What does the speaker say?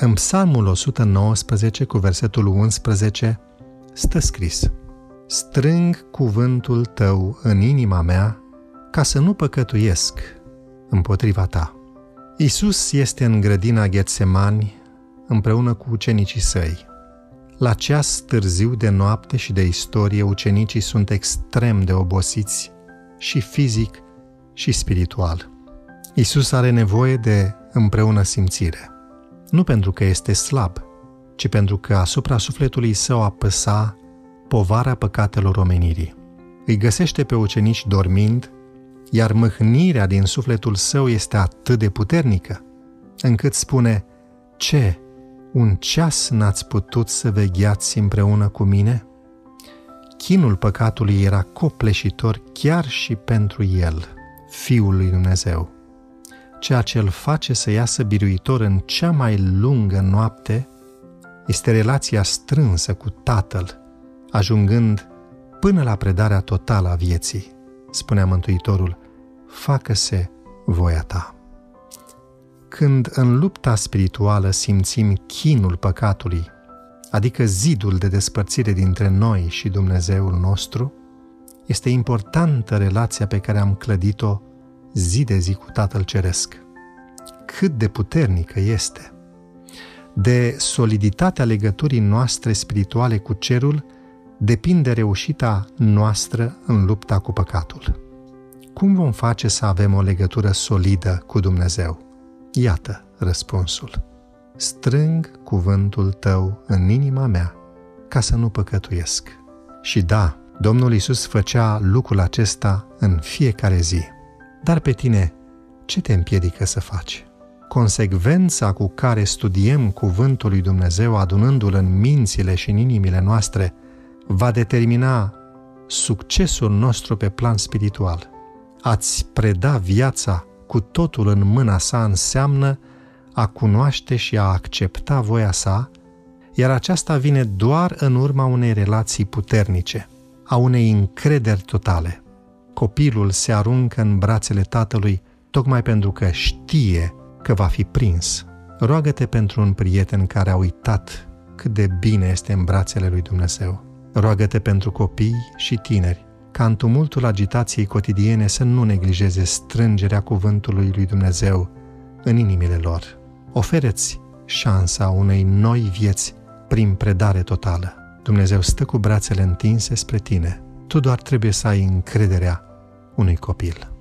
În Psalmul 119 cu versetul 11 stă scris Strâng cuvântul tău în inima mea ca să nu păcătuiesc împotriva ta. Isus este în grădina Ghetsemani împreună cu ucenicii săi. La ceas târziu de noapte și de istorie, ucenicii sunt extrem de obosiți și fizic și spiritual. Isus are nevoie de împreună simțire. Nu pentru că este slab, ci pentru că asupra sufletului său apăsa povara păcatelor omenirii. Îi găsește pe ucenici dormind, iar mâhnirea din sufletul său este atât de puternică, încât spune, Ce, un ceas n-ați putut să vegheați împreună cu mine? Chinul păcatului era copleșitor chiar și pentru el, Fiul lui Dumnezeu. Ceea ce îl face să iasă biruitor în cea mai lungă noapte este relația strânsă cu Tatăl, ajungând până la predarea totală a vieții, spunea Mântuitorul, facă-se voia ta. Când în lupta spirituală simțim chinul păcatului, adică zidul de despărțire dintre noi și Dumnezeul nostru, este importantă relația pe care am clădit-o zi de zi cu Tatăl Ceresc. Cât de puternică este! De soliditatea legăturii noastre spirituale cu cerul depinde reușita noastră în lupta cu păcatul. Cum vom face să avem o legătură solidă cu Dumnezeu? Iată răspunsul. Strâng cuvântul tău în inima mea ca să nu păcătuiesc. Și da, Domnul Isus făcea lucrul acesta în fiecare zi. Dar pe tine, ce te împiedică să faci? Consecvența cu care studiem cuvântul lui Dumnezeu adunându-l în mințile și în inimile noastre va determina succesul nostru pe plan spiritual. Ați preda viața cu totul în mâna sa înseamnă a cunoaște și a accepta voia sa, iar aceasta vine doar în urma unei relații puternice, a unei încrederi totale. Copilul se aruncă în brațele tatălui tocmai pentru că știe că va fi prins. Roagă-te pentru un prieten care a uitat cât de bine este în brațele lui Dumnezeu. Roagă-te pentru copii și tineri, ca în tumultul agitației cotidiene să nu neglijeze strângerea cuvântului lui Dumnezeu în inimile lor. Ofereți șansa unei noi vieți prin predare totală. Dumnezeu stă cu brațele întinse spre tine. Tu doar trebuie să ai încrederea unui copil.